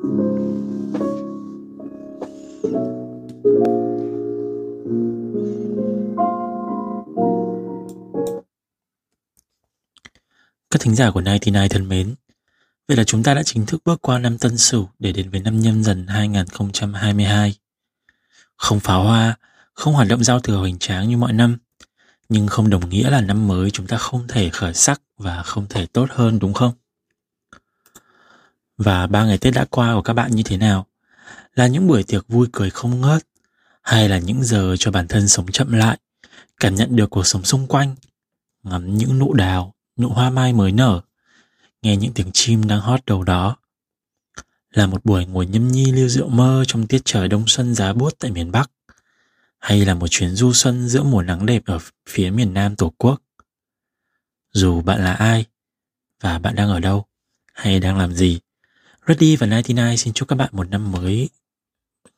Các thính giả của 99 thân mến, vậy là chúng ta đã chính thức bước qua năm Tân Sửu để đến với năm Nhâm Dần 2022. Không pháo hoa, không hoạt động giao thừa hoành tráng như mọi năm, nhưng không đồng nghĩa là năm mới chúng ta không thể khởi sắc và không thể tốt hơn đúng không? Và ba ngày Tết đã qua của các bạn như thế nào? Là những buổi tiệc vui cười không ngớt hay là những giờ cho bản thân sống chậm lại, cảm nhận được cuộc sống xung quanh, ngắm những nụ đào, nụ hoa mai mới nở, nghe những tiếng chim đang hót đầu đó. Là một buổi ngồi nhâm nhi lưu rượu mơ trong tiết trời đông xuân giá buốt tại miền Bắc, hay là một chuyến du xuân giữa mùa nắng đẹp ở phía miền Nam Tổ quốc. Dù bạn là ai, và bạn đang ở đâu, hay đang làm gì, Reddy và 99 xin chúc các bạn một năm mới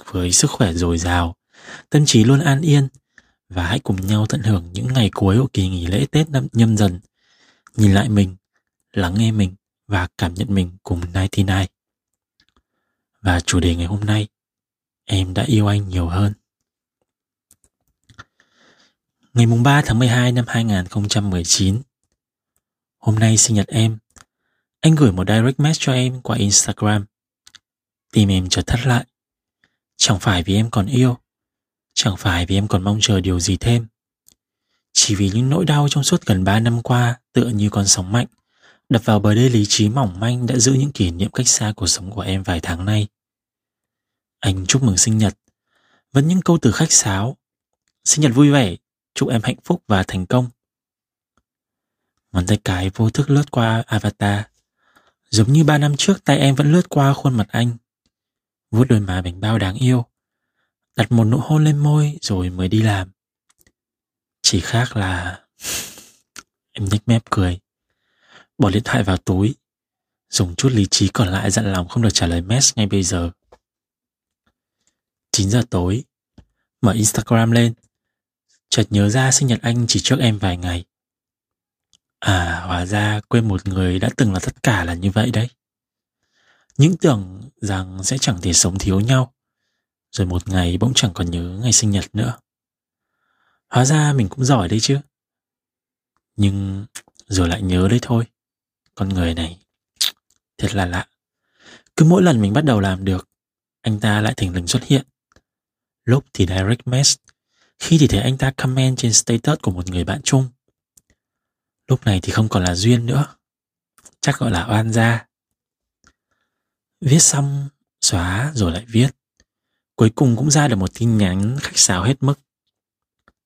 với sức khỏe dồi dào, tâm trí luôn an yên và hãy cùng nhau tận hưởng những ngày cuối của kỳ nghỉ lễ Tết năm nhâm dần nhìn lại mình, lắng nghe mình và cảm nhận mình cùng 99. Và chủ đề ngày hôm nay, em đã yêu anh nhiều hơn. Ngày mùng 3 tháng 12 năm 2019, hôm nay sinh nhật em, anh gửi một direct message cho em qua Instagram. Tim em chợt thắt lại. Chẳng phải vì em còn yêu, chẳng phải vì em còn mong chờ điều gì thêm, chỉ vì những nỗi đau trong suốt gần 3 năm qua tựa như con sóng mạnh, đập vào bờ đê lý trí mỏng manh đã giữ những kỷ niệm cách xa cuộc sống của em vài tháng nay. Anh chúc mừng sinh nhật, vẫn những câu từ khách sáo. Sinh nhật vui vẻ, chúc em hạnh phúc và thành công. Ngón tay cái vô thức lướt qua avatar. Giống như ba năm trước, tay em vẫn lướt qua khuôn mặt anh. vuốt đôi má bánh bao đáng yêu. Đặt một nụ hôn lên môi rồi mới đi làm. Chỉ khác là... Em nhếch mép cười. Bỏ điện thoại vào túi. Dùng chút lý trí còn lại dặn lòng không được trả lời mess ngay bây giờ. 9 giờ tối. Mở Instagram lên. Chợt nhớ ra sinh nhật anh chỉ trước em vài ngày. À, hóa ra quên một người đã từng là tất cả là như vậy đấy. Những tưởng rằng sẽ chẳng thể sống thiếu nhau. Rồi một ngày bỗng chẳng còn nhớ ngày sinh nhật nữa. Hóa ra mình cũng giỏi đấy chứ. Nhưng rồi lại nhớ đấy thôi. Con người này thật là lạ. Cứ mỗi lần mình bắt đầu làm được, anh ta lại thình lình xuất hiện. Lúc thì direct message, khi thì thấy anh ta comment trên status của một người bạn chung. Lúc này thì không còn là duyên nữa. Chắc gọi là oan gia. Viết xong, xóa rồi lại viết. Cuối cùng cũng ra được một tin nhắn khách sáo hết mức.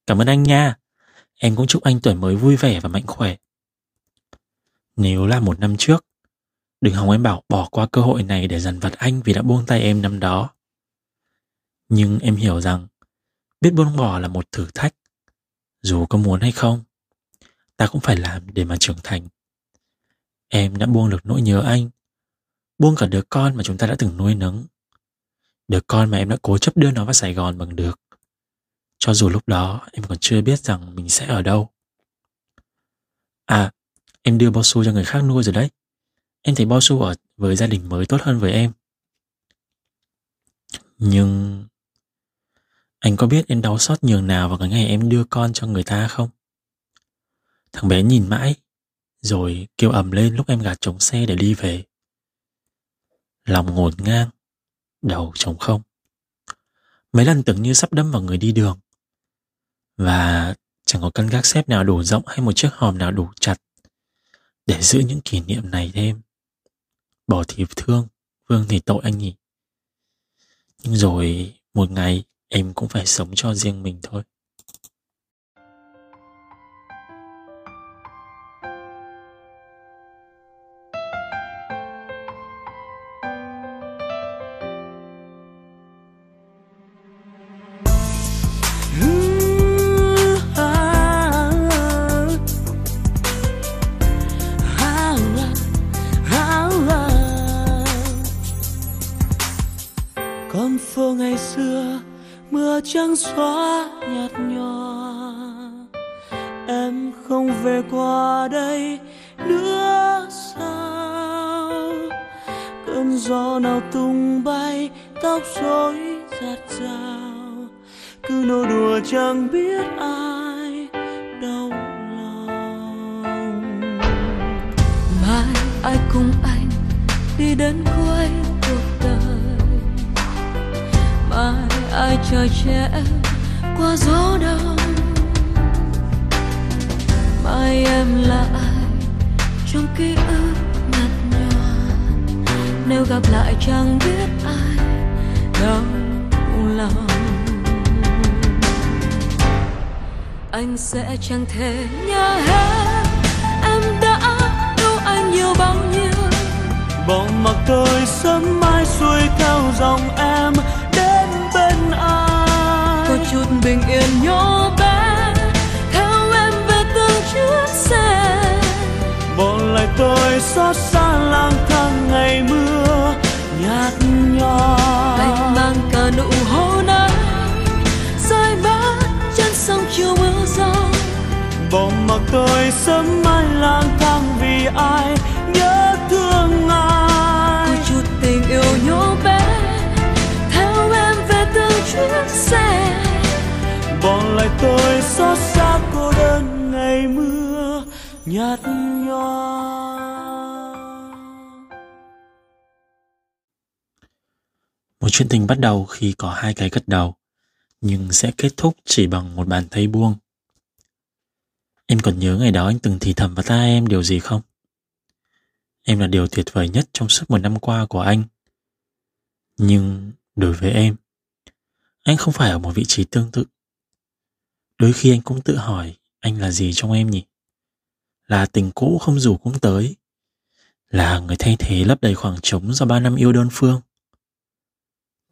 Cảm ơn anh nha. Em cũng chúc anh tuổi mới vui vẻ và mạnh khỏe. Nếu là một năm trước, đừng hòng em bảo bỏ qua cơ hội này để dằn vặt anh vì đã buông tay em năm đó. Nhưng em hiểu rằng, biết buông bỏ là một thử thách. Dù có muốn hay không, ta cũng phải làm để mà trưởng thành. Em đã buông được nỗi nhớ anh, buông cả đứa con mà chúng ta đã từng nuôi nấng. Đứa con mà em đã cố chấp đưa nó vào Sài Gòn bằng được. Cho dù lúc đó em còn chưa biết rằng mình sẽ ở đâu. À, em đưa bao su cho người khác nuôi rồi đấy. Em thấy bao su ở với gia đình mới tốt hơn với em. Nhưng... Anh có biết em đau xót nhường nào vào cái ngày em đưa con cho người ta không? Thằng bé nhìn mãi, rồi kêu ầm lên lúc em gạt trống xe để đi về. Lòng ngổn ngang, đầu trống không. Mấy lần tưởng như sắp đâm vào người đi đường. Và chẳng có căn gác xếp nào đủ rộng hay một chiếc hòm nào đủ chặt để giữ những kỷ niệm này thêm. Bỏ thì thương, Vương thì tội anh nhỉ. Nhưng rồi một ngày em cũng phải sống cho riêng mình thôi. Tho ngày xưa, mưa trắng xóa nhạt nhòa. Em không về qua đây nữa sao? Cơn gió nào tung bay, tóc rối giạt rào. Cứ nô đùa chẳng biết ai đau lòng. Mai ai cùng anh đi đến cuối ai chờ che qua gió đông? Mai em là ai trong ký ức nhạt nhòa nếu gặp lại chẳng biết ai đau lòng. Anh sẽ chẳng thể nhớ hết. Em đã yêu anh nhiều bao nhiêu? Bỏ mặc tôi sớm mai xuôi theo dòng em tôi xót xa lang thang ngày mưa nhạt nhòa. Anh mang cả nụ hôn anh rơi bát chân sông chiều mưa gió bỏ mặc tôi sớm mai lang thang vì ai nhớ thương ai. Có chút tình yêu nhỏ bé theo em về từng chiếc xe. Bỏ lại tôi xót xa cô đơn ngày mưa nhạt nhòa chuyện tình bắt đầu khi có hai cái gật đầu, nhưng sẽ kết thúc chỉ bằng một bàn tay buông. Em còn nhớ ngày đó anh từng thì thầm vào tai em điều gì không? Em là điều tuyệt vời nhất trong suốt một năm qua của anh. Nhưng đối với em, anh không phải ở một vị trí tương tự. Đôi khi anh cũng tự hỏi anh là gì trong em nhỉ? Là tình cũ không rủ cũng tới. Là người thay thế lấp đầy khoảng trống do ba năm yêu đơn phương.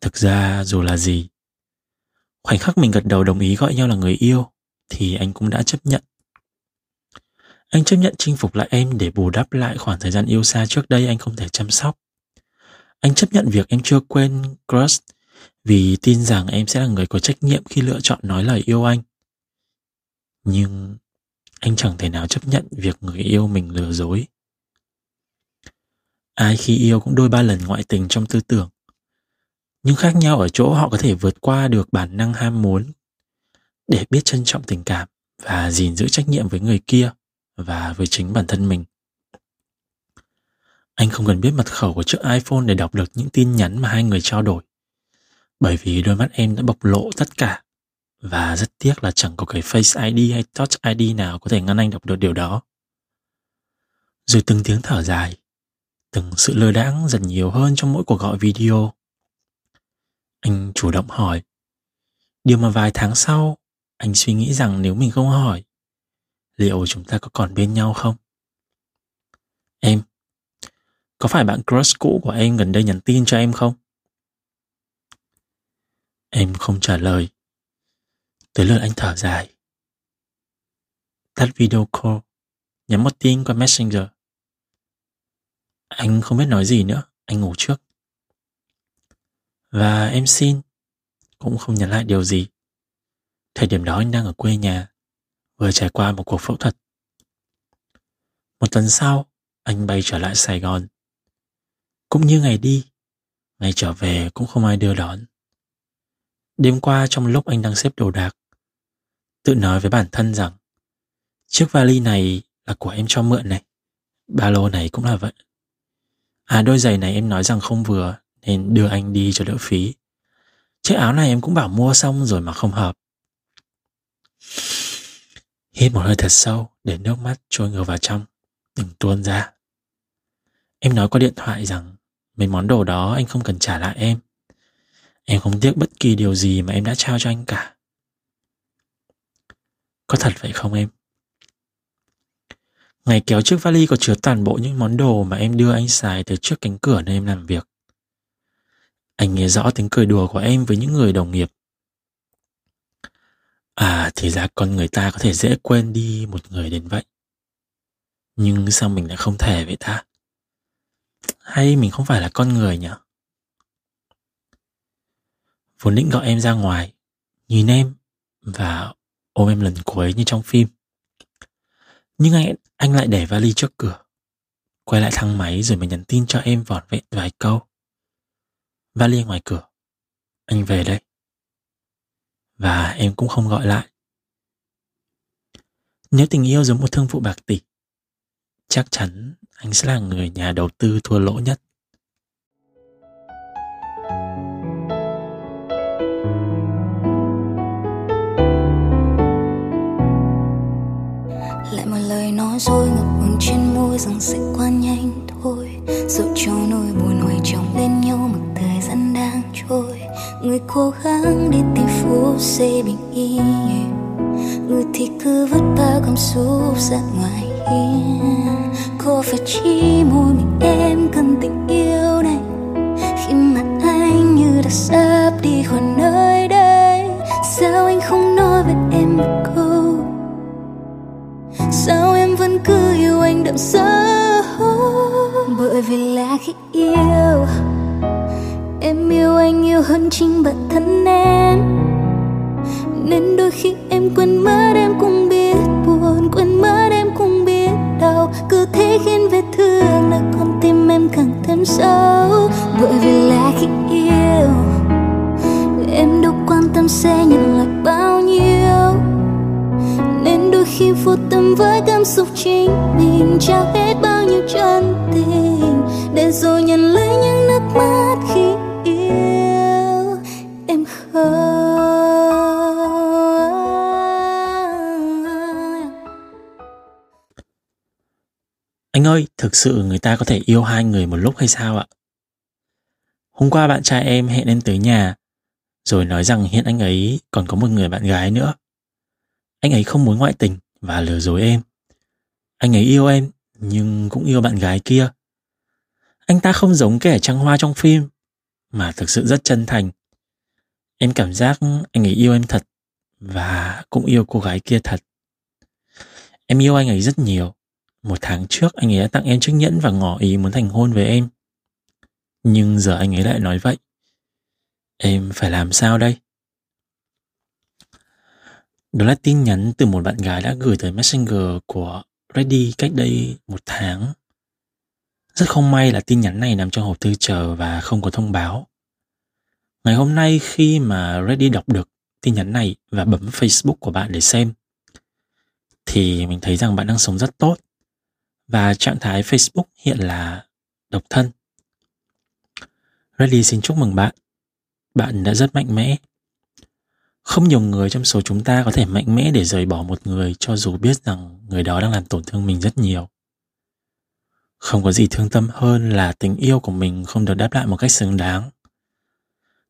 Thực ra dù là gì, khoảnh khắc mình gật đầu đồng ý gọi nhau là người yêu thì anh cũng đã chấp nhận. Anh chấp nhận chinh phục lại em để bù đắp lại khoảng thời gian yêu xa trước đây anh không thể chăm sóc. Anh chấp nhận việc em chưa quên crush vì tin rằng em sẽ là người có trách nhiệm khi lựa chọn nói lời yêu anh. Nhưng anh chẳng thể nào chấp nhận việc người yêu mình lừa dối. Ai khi yêu cũng đôi ba lần ngoại tình trong tư tưởng. Nhưng khác nhau ở chỗ họ có thể vượt qua được bản năng ham muốn để biết trân trọng tình cảm và gìn giữ trách nhiệm với người kia và với chính bản thân mình. Anh không cần biết mật khẩu của chiếc iPhone để đọc được những tin nhắn mà hai người trao đổi. Bởi vì đôi mắt em đã bộc lộ tất cả. Và rất tiếc là chẳng có cái Face ID hay Touch ID nào có thể ngăn anh đọc được điều đó. Rồi từng tiếng thở dài, từng sự lơ đãng dần nhiều hơn trong mỗi cuộc gọi video. Anh chủ động hỏi. Điều mà vài tháng sau, anh suy nghĩ rằng nếu mình không hỏi, liệu chúng ta có còn bên nhau không? Em, có phải bạn crush cũ của em gần đây nhắn tin cho em không? Em không trả lời. Tới lượt anh thở dài. Tắt video call, nhắn một tin qua Messenger. Anh không biết nói gì nữa, anh ngủ trước. Và em xin, cũng không nhắn lại điều gì. Thời điểm đó anh đang ở quê nhà, vừa trải qua một cuộc phẫu thuật. Một tuần sau, anh bay trở lại Sài Gòn. Cũng như ngày đi, ngày trở về cũng không ai đưa đón. Đêm qua trong lúc anh đang xếp đồ đạc, tự nói với bản thân rằng chiếc vali này là của em cho mượn này, ba lô này cũng là vậy. À đôi giày này em nói rằng không vừa nên đưa anh đi cho đỡ phí. Chiếc áo này em cũng bảo mua xong rồi mà không hợp. Hít một hơi thật sâu để nước mắt trôi ngược vào trong, đừng tuôn ra. Em nói qua điện thoại rằng mấy món đồ đó anh không cần trả lại em. Em không tiếc bất kỳ điều gì mà em đã trao cho anh cả. Có thật vậy không em? Ngày kéo chiếc vali có chứa toàn bộ những món đồ mà em đưa anh xài từ trước cánh cửa nơi em làm việc. Anh nghe rõ tiếng cười đùa của em với những người đồng nghiệp. À thì ra con người ta có thể dễ quên đi một người đến vậy. Nhưng sao mình lại không thể vậy ta? Hay mình không phải là con người nhỉ? Vốn định gọi em ra ngoài, nhìn em và ôm em lần cuối như trong phim. Nhưng anh, anh lại để vali trước cửa. quay lại thang máy rồi mới nhắn tin cho em vỏn vẹn vài câu. Vali ngoài cửa. Anh về đây. Và em cũng không gọi lại. Nếu tình yêu giống một thương vụ bạc tỷ, chắc chắn anh sẽ là người nhà đầu tư thua lỗ nhất. Người cố gắng đi tìm phút giây bình yên. Người thì cứ vứt bao cảm xúc ra ngoài hiên. Có phải chỉ mỗi mình em cần tình yêu này. Khi mà anh như đã sắp đi khỏi nơi đây, sao anh không nói với em một câu? Sao em vẫn cứ yêu anh đậm sâu? Bởi vì là khi yêu hơn chính bản thân em. Nên đôi khi em quên mất, em cũng biết buồn, quên mất, em cũng biết đau. Cứ thế khiến vết thương lại con tim em càng thêm sâu. Bởi vì là khi yêu, em đâu quan tâm sẽ nhận lại bao nhiêu. Nên đôi khi vô tâm với cảm xúc chính mình, trao hết bao nhiêu chân tình. Để rồi nhận lấy những nước mắt khi Anh ơi, thực sự người ta có thể yêu hai người một lúc hay sao ạ? Hôm qua bạn trai em hẹn em tới nhà, rồi nói rằng hiện anh ấy còn có một người bạn gái nữa. Anh ấy không muốn ngoại tình và lừa dối em. Anh ấy yêu em, nhưng cũng yêu bạn gái kia. Anh ta không giống kẻ trăng hoa trong phim, mà thực sự rất chân thành. Em cảm giác anh ấy yêu em thật, và cũng yêu cô gái kia thật. Em yêu anh ấy rất nhiều. Một tháng trước anh ấy đã tặng em chiếc nhẫn và ngỏ ý muốn thành hôn với em. Nhưng giờ anh ấy lại nói vậy. Em phải làm sao đây? Đó là tin nhắn từ một bạn gái đã gửi tới Messenger của Reddy cách đây một tháng. Rất không may là tin nhắn này nằm trong hộp thư chờ và không có thông báo. Ngày hôm nay khi mà Reddy đọc được tin nhắn này và bấm Facebook của bạn để xem, thì mình thấy rằng bạn đang sống rất tốt và trạng thái Facebook hiện là độc thân. Reddy xin chúc mừng bạn. Bạn đã rất mạnh mẽ. Không nhiều người trong số chúng ta có thể mạnh mẽ để rời bỏ một người cho dù biết rằng người đó đang làm tổn thương mình rất nhiều. Không có gì thương tâm hơn là tình yêu của mình không được đáp lại một cách xứng đáng.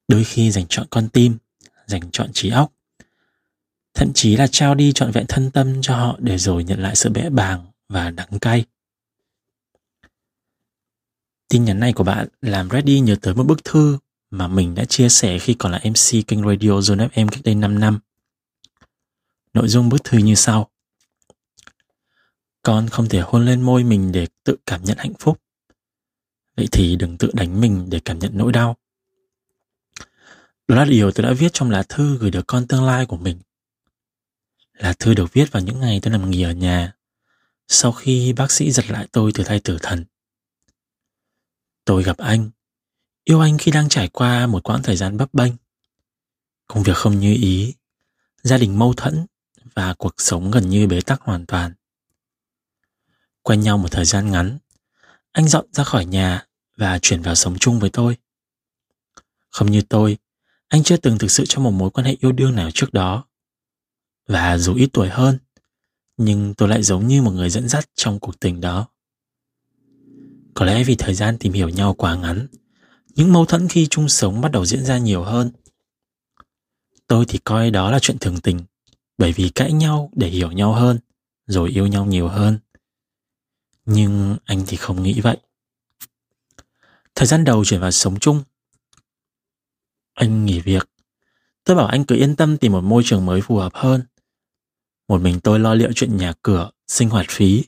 Đôi khi dành chọn con tim, dành chọn trí óc, thậm chí là trao đi trọn vẹn thân tâm cho họ để rồi nhận lại sự bẽ bàng và đắng cay. Tin nhắn này của bạn làm Reddy nhớ tới một bức thư mà mình đã chia sẻ khi còn là MC kênh Radio Zone FM cách đây 5 năm. Nội dung bức thư như sau. Con không thể hôn lên môi mình để tự cảm nhận hạnh phúc. Vậy thì đừng tự đánh mình để cảm nhận nỗi đau. Đó là điều tôi đã viết trong lá thư gửi được con tương lai của mình. Lá thư được viết vào những ngày tôi nằm nghỉ ở nhà, sau khi bác sĩ giật lại tôi từ tay tử thần. Tôi gặp anh, yêu anh khi đang trải qua một quãng thời gian bấp bênh. Công việc không như ý, gia đình mâu thuẫn và cuộc sống gần như bế tắc hoàn toàn. Quen nhau một thời gian ngắn, anh dọn ra khỏi nhà và chuyển vào sống chung với tôi. Không như tôi, anh chưa từng thực sự trong một mối quan hệ yêu đương nào trước đó. Và dù ít tuổi hơn, nhưng tôi lại giống như một người dẫn dắt trong cuộc tình đó. Có lẽ vì thời gian tìm hiểu nhau quá ngắn, những mâu thuẫn khi chung sống bắt đầu diễn ra nhiều hơn. Tôi thì coi đó là chuyện thường tình, bởi vì cãi nhau để hiểu nhau hơn, rồi yêu nhau nhiều hơn. Nhưng anh thì không nghĩ vậy. Thời gian đầu chuyển vào sống chung, anh nghỉ việc. Tôi bảo anh cứ yên tâm tìm một môi trường mới phù hợp hơn. Một mình tôi lo liệu chuyện nhà cửa, sinh hoạt phí.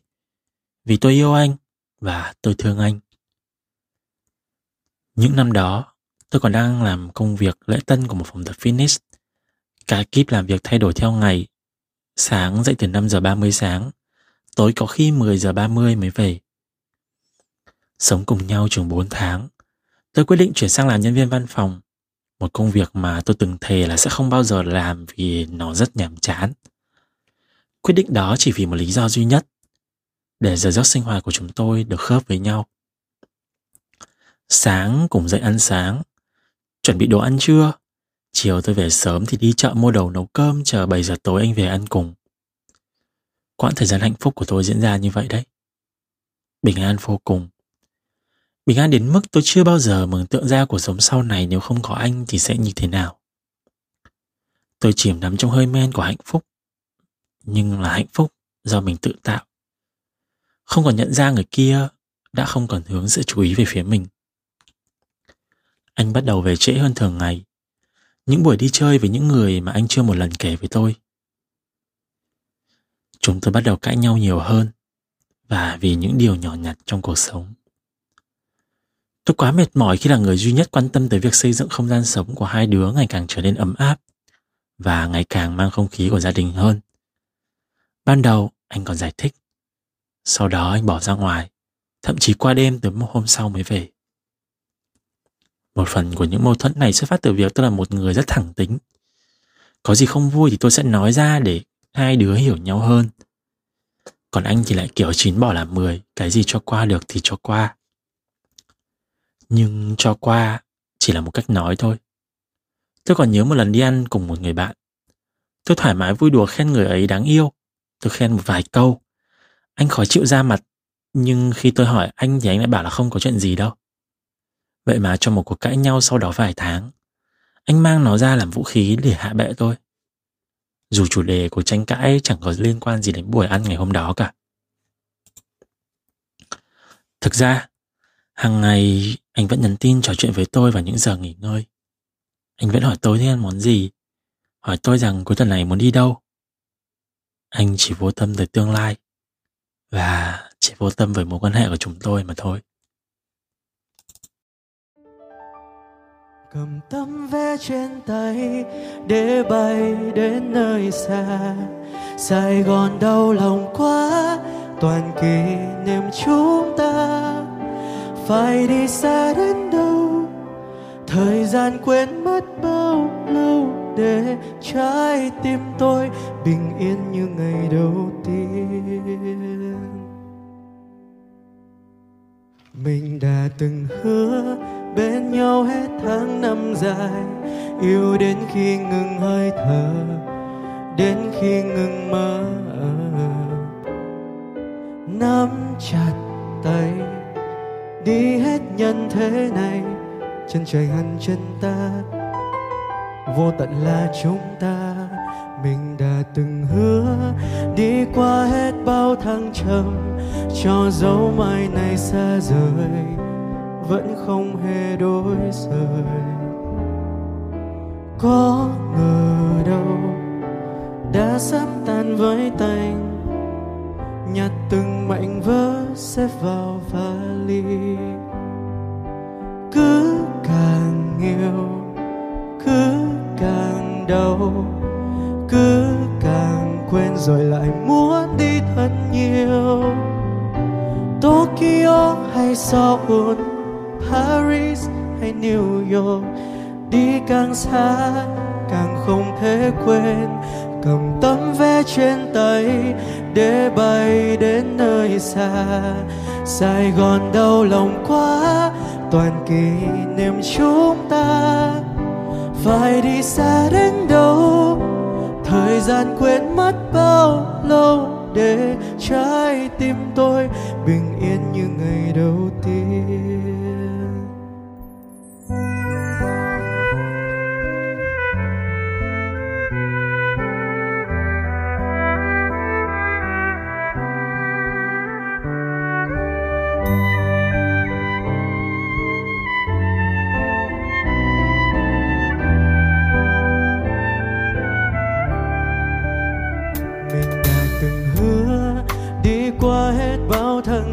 Vì tôi yêu anh và tôi thương anh. Những năm đó, tôi còn đang làm công việc lễ tân của một phòng tập fitness. Cả kíp làm việc thay đổi theo ngày. Sáng dậy từ 5 giờ 30 sáng, tối có khi 10 giờ 30 mới về. Sống cùng nhau chừng 4 tháng, tôi quyết định chuyển sang làm nhân viên văn phòng. Một công việc mà tôi từng thề là sẽ không bao giờ làm vì nó rất nhàm chán. Quyết định đó chỉ vì một lý do duy nhất, để giờ giấc sinh hoạt của chúng tôi được khớp với nhau. Sáng cùng dậy ăn sáng, chuẩn bị đồ ăn trưa. Chiều tôi về sớm thì đi chợ mua đồ nấu cơm chờ 7 giờ tối anh về ăn cùng. Quãng thời gian hạnh phúc của tôi diễn ra như vậy đấy. Bình an vô cùng. Bình an đến mức tôi chưa bao giờ mường tượng ra cuộc sống sau này nếu không có anh thì sẽ như thế nào. Tôi chìm đắm trong hơi men của hạnh phúc. Nhưng là hạnh phúc do mình tự tạo. Không còn nhận ra người kia đã không còn hướng sự chú ý về phía mình. Anh bắt đầu về trễ hơn thường ngày. Những buổi đi chơi với những người mà anh chưa một lần kể với tôi. Chúng tôi bắt đầu cãi nhau nhiều hơn và vì những điều nhỏ nhặt trong cuộc sống. Tôi quá mệt mỏi khi là người duy nhất quan tâm tới việc xây dựng không gian sống của hai đứa ngày càng trở nên ấm áp và ngày càng mang không khí của gia đình hơn. Ban đầu anh còn giải thích. Sau đó anh bỏ ra ngoài, thậm chí qua đêm tới một hôm sau mới về. Một phần của những mâu thuẫn này xuất phát từ việc tôi là một người rất thẳng tính. Có gì không vui thì tôi sẽ nói ra để hai đứa hiểu nhau hơn. Còn anh thì lại kiểu chín bỏ làm mười, cái gì cho qua được thì cho qua. Nhưng cho qua chỉ là một cách nói thôi. Tôi còn nhớ một lần đi ăn cùng một người bạn. Tôi thoải mái vui đùa khen người ấy đáng yêu. Tôi khen một vài câu. Anh khó chịu ra mặt, nhưng khi tôi hỏi anh thì anh lại bảo là không có chuyện gì đâu. Vậy mà trong một cuộc cãi nhau sau đó vài tháng, anh mang nó ra làm vũ khí để hạ bệ tôi. Dù chủ đề của tranh cãi chẳng có liên quan gì đến buổi ăn ngày hôm đó cả. Thực ra, hàng ngày anh vẫn nhắn tin trò chuyện với tôi vào những giờ nghỉ ngơi. Anh vẫn hỏi tôi thích ăn món gì, hỏi tôi rằng cuối tuần này muốn đi đâu. Anh chỉ vô tâm tới tương lai và chỉ vô tâm với mối quan hệ của chúng tôi mà thôi. cầm tấm vé trên tay để bay đến nơi xa. Sài gòn đau lòng quá, toàn kỷ niệm chúng ta. Phải đi xa đến đâu, thời gian quên mất bao lâu để trái tim tôi bình yên như ngày đầu tiên. Mình đã từng hứa bên nhau hết tháng năm dài, yêu đến khi ngừng hơi thở, đến khi ngừng mơ nắm chặt tay, đi hết nhân thế này, chân trời hằn chân ta vô tận là chúng ta, mình đã từng hứa đi qua hết bao thăng trầm, cho dấu mai này xa rời, vẫn không hề đổi rời. Có ngờ đâu, đã sắp tan với tành nhặt từng mảnh vỡ xếp vào vali. Cứ càng yêu đâu. Cứ càng quên rồi lại muốn đi thật nhiều. Tokyo hay Seoul, Paris hay New York, đi càng xa càng không thể quên. Cầm tấm vé trên tay để bay đến nơi xa. Sài Gòn đau lòng quá, toàn kỷ niệm chúng ta phải đi xa đến đâu? Thời gian quên mất bao lâu để trái tim tôi bình yên như ngày đầu tiên?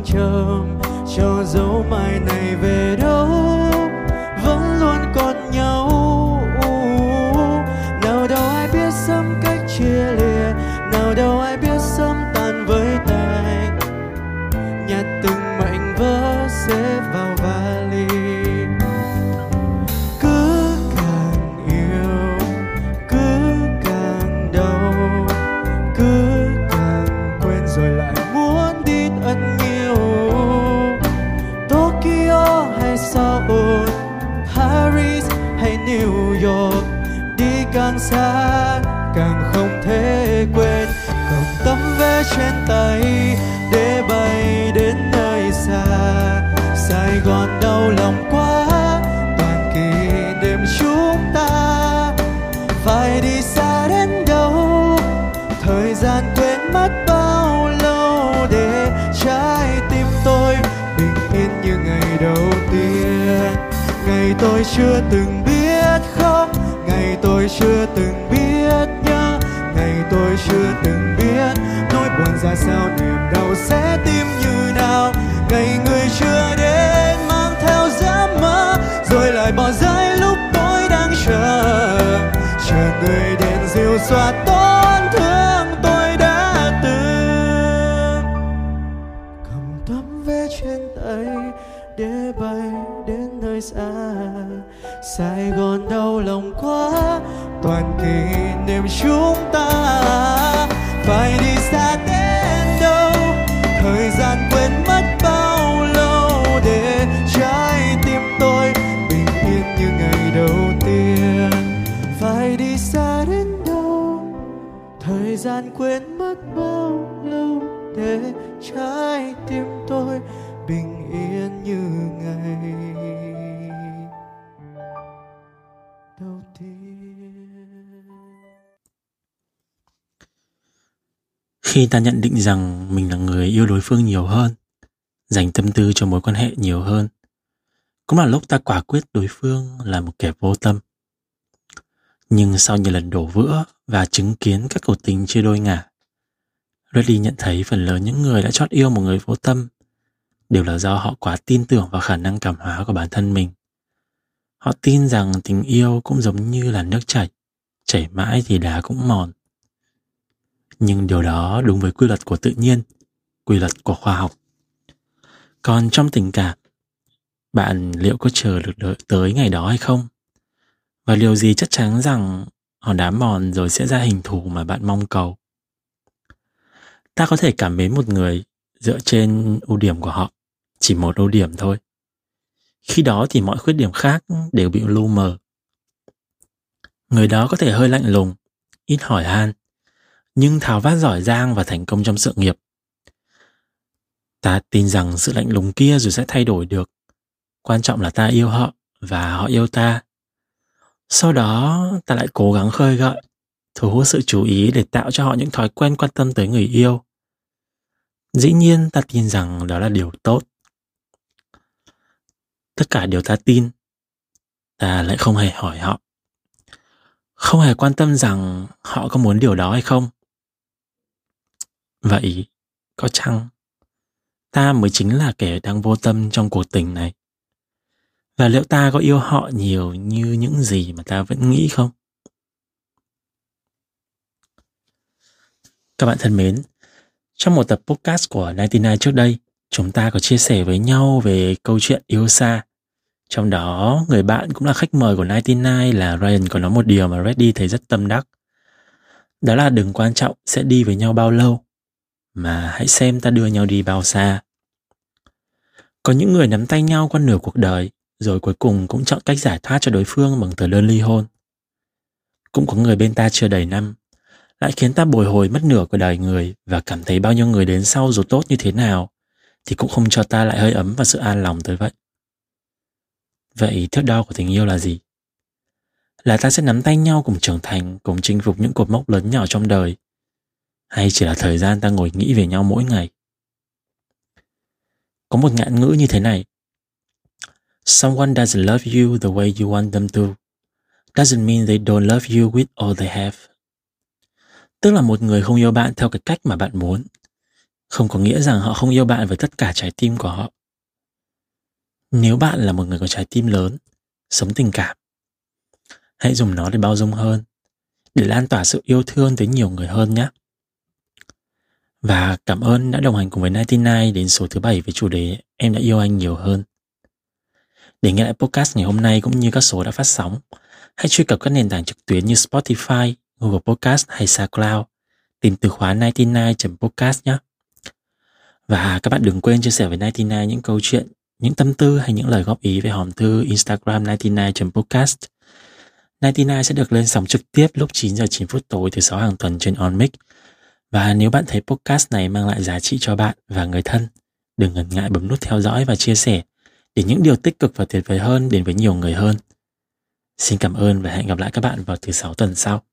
Trầm cho dấu mai này về đâu? Thời quên mất bao lâu để trái tim tôi bình yên như ngày đầu tiên. Ngày tôi chưa từng biết khóc, ngày tôi chưa từng biết nhớ, ngày tôi chưa từng biết nỗi buồn ra sao, niềm đau sẽ tim như nào. Ngày người chưa đến mang theo giấc mơ, rồi lại bỏ rơi lúc tôi đang chờ. Chờ người đến dịu xóa tôi. Toàn kỷ niệm chúng ta. Phải đi xa đến đâu? Thời gian quên mất bao lâu để trái tim tôi bình yên như ngày đầu tiên? Phải đi xa đến đâu? Thời gian quên mất bao lâu để trái tim tôi bình yên như ngày Khi ta nhận định rằng mình là người yêu đối phương nhiều hơn, dành tâm tư cho mối quan hệ nhiều hơn, cũng là lúc ta quả quyết đối phương là một kẻ vô tâm. Nhưng sau nhiều lần đổ vỡ và chứng kiến các cuộc tình chia đôi ngả, Reddy nhận thấy phần lớn những người đã chót yêu một người vô tâm đều là do họ quá tin tưởng vào khả năng cảm hóa của bản thân mình. Họ tin rằng tình yêu cũng giống như là nước chảy, chảy mãi thì đá cũng mòn. Nhưng điều đó đúng với quy luật của tự nhiên, quy luật của khoa học. Còn trong tình cảm, bạn liệu có chờ được đợi tới ngày đó hay không? Và điều gì chắc chắn rằng họ đá mòn rồi sẽ ra hình thù mà bạn mong cầu? Ta có thể cảm mến một người dựa trên ưu điểm của họ, chỉ một ưu điểm thôi. Khi đó thì mọi khuyết điểm khác đều bị lu mờ. Người đó có thể hơi lạnh lùng, ít hỏi han, nhưng tháo vát giỏi giang và thành công trong sự nghiệp. Ta tin rằng sự lạnh lùng kia rồi sẽ thay đổi được. Quan trọng là ta yêu họ và họ yêu ta. Sau đó ta lại cố gắng khơi gợi, thu hút sự chú ý để tạo cho họ những thói quen quan tâm tới người yêu. Dĩ nhiên ta tin rằng đó là điều tốt. Tất cả điều ta tin, ta lại không hề hỏi họ. Không hề quan tâm rằng họ có muốn điều đó hay không. Vậy, có chăng ta mới chính là kẻ đang vô tâm trong cuộc tình này? Và liệu ta có yêu họ nhiều như những gì mà ta vẫn nghĩ không? Các bạn thân mến, trong một tập podcast của 99 trước đây, chúng ta có chia sẻ với nhau về câu chuyện yêu xa. Trong đó, người bạn cũng là khách mời của 99 là Ryan có nói một điều mà Reddy thấy rất tâm đắc. Đó là đừng quan trọng sẽ đi với nhau bao lâu, mà hãy xem ta đưa nhau đi bao xa. Có những người nắm tay nhau qua nửa cuộc đời, rồi cuối cùng cũng chọn cách giải thoát cho đối phương bằng tờ đơn ly hôn. Cũng có người bên ta chưa đầy năm, lại khiến ta bồi hồi mất nửa của đời người và cảm thấy bao nhiêu người đến sau dù tốt như thế nào thì cũng không cho ta lại hơi ấm và sự an lòng tới vậy. Vậy thước đo của tình yêu là gì? Là ta sẽ nắm tay nhau cùng trưởng thành, cùng chinh phục những cột mốc lớn nhỏ trong đời, hay chỉ là thời gian ta ngồi nghĩ về nhau mỗi ngày? Có một ngạn ngữ như thế này. Someone doesn't love you the way you want them to. Doesn't mean they don't love you with all they have. Tức là một người không yêu bạn theo cái cách mà bạn muốn. Không có nghĩa rằng họ không yêu bạn với tất cả trái tim của họ. Nếu bạn là một người có trái tim lớn, sống tình cảm, hãy dùng nó để bao dung hơn, để lan tỏa sự yêu thương tới nhiều người hơn nhé. Và cảm ơn đã đồng hành cùng với 99 đến số thứ bảy với chủ đề Em đã yêu anh nhiều hơn. Để nghe lại podcast ngày hôm nay cũng như các số đã phát sóng, hãy truy cập các nền tảng trực tuyến như Spotify, Google Podcast hay SoundCloud, tìm từ khóa 99.podcast nhé. Và các bạn đừng quên chia sẻ với 99 những câu chuyện, những tâm tư hay những lời góp ý về hòm thư Instagram 99.podcast. 99 sẽ được lên sóng trực tiếp lúc 9 giờ 9 phút tối thứ sáu hàng tuần trên OnMix. Và nếu bạn thấy podcast này mang lại giá trị cho bạn và người thân, đừng ngần ngại bấm nút theo dõi và chia sẻ để những điều tích cực và tuyệt vời hơn đến với nhiều người hơn. Xin cảm ơn và hẹn gặp lại các bạn vào thứ sáu tuần sau.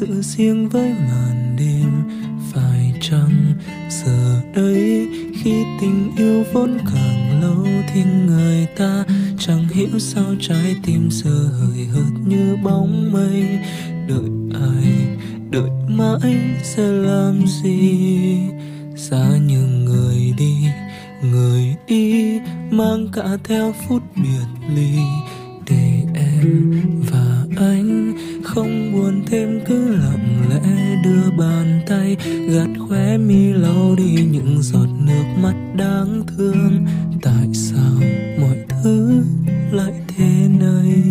Sự riêng với màn đêm phải chăng giờ đây khi tình yêu vốn càng lâu thì người ta chẳng hiểu sao trái tim giờ hời hợt như bóng mây? Đợi ai, đợi mãi sẽ làm gì? Xa như người đi người đi, mang cả theo phút biệt ly. Để em không buồn thêm, cứ lặng lẽ đưa bàn tay, gạt khóe mi lau đi những giọt nước mắt đáng thương. Tại sao mọi thứ lại thế này?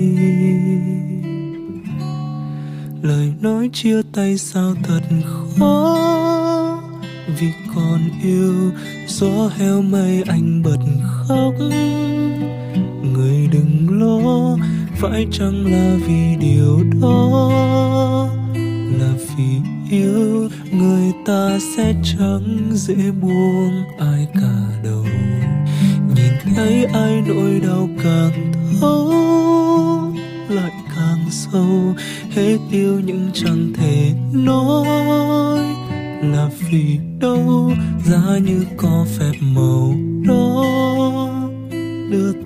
Lời nói chia tay sao thật khó, vì còn yêu, gió heo mây anh bật khóc. Người đừng lo phải chăng là vì điều đó? Là vì yêu người ta sẽ chẳng dễ buông ai cả đâu. Nhìn thấy ai nỗi đau càng thấu, lại càng sâu hết yêu nhưng chẳng thể nói. Là vì đâu, giá như có phép màu đó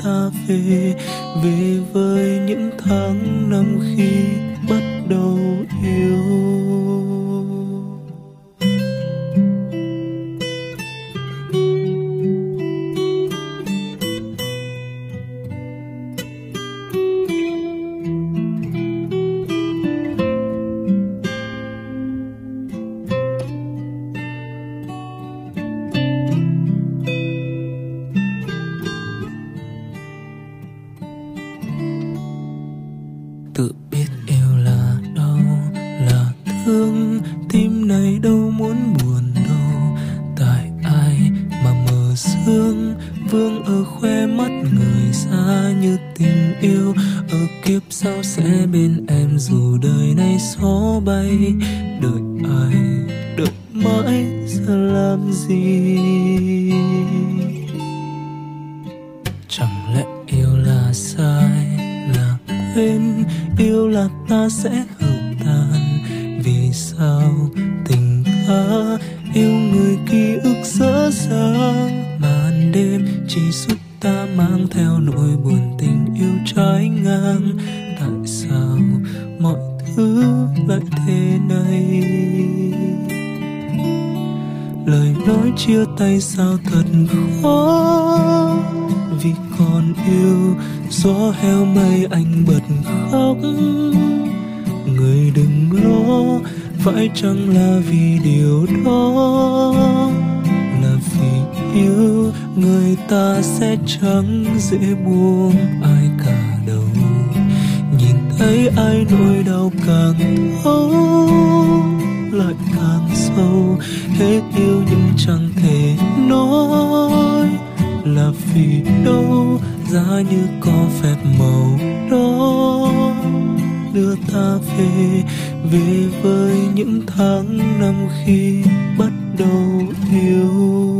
ta về về với những tháng năm khi bắt đầu yêu. Nay đâu muốn buồn đâu. Tại ai mà mờ sương, vương ở khoe mắt người xa như tình yêu. Ở kiếp sau sẽ bên em dù đời này gió bay. Đợi ai, đợi mãi, giờ làm gì? Gió heo mây anh bật khóc. Người đừng lo phải chăng là vì điều đó? Là vì yêu, người ta sẽ chẳng dễ buông ai cả đâu. Nhìn thấy ai nỗi đau càng thấu lại càng sâu. Hết yêu nhưng chẳng thể nói là vì đâu giá như có phép màu đó. Đưa ta về về với những tháng năm khi bắt đầu yêu.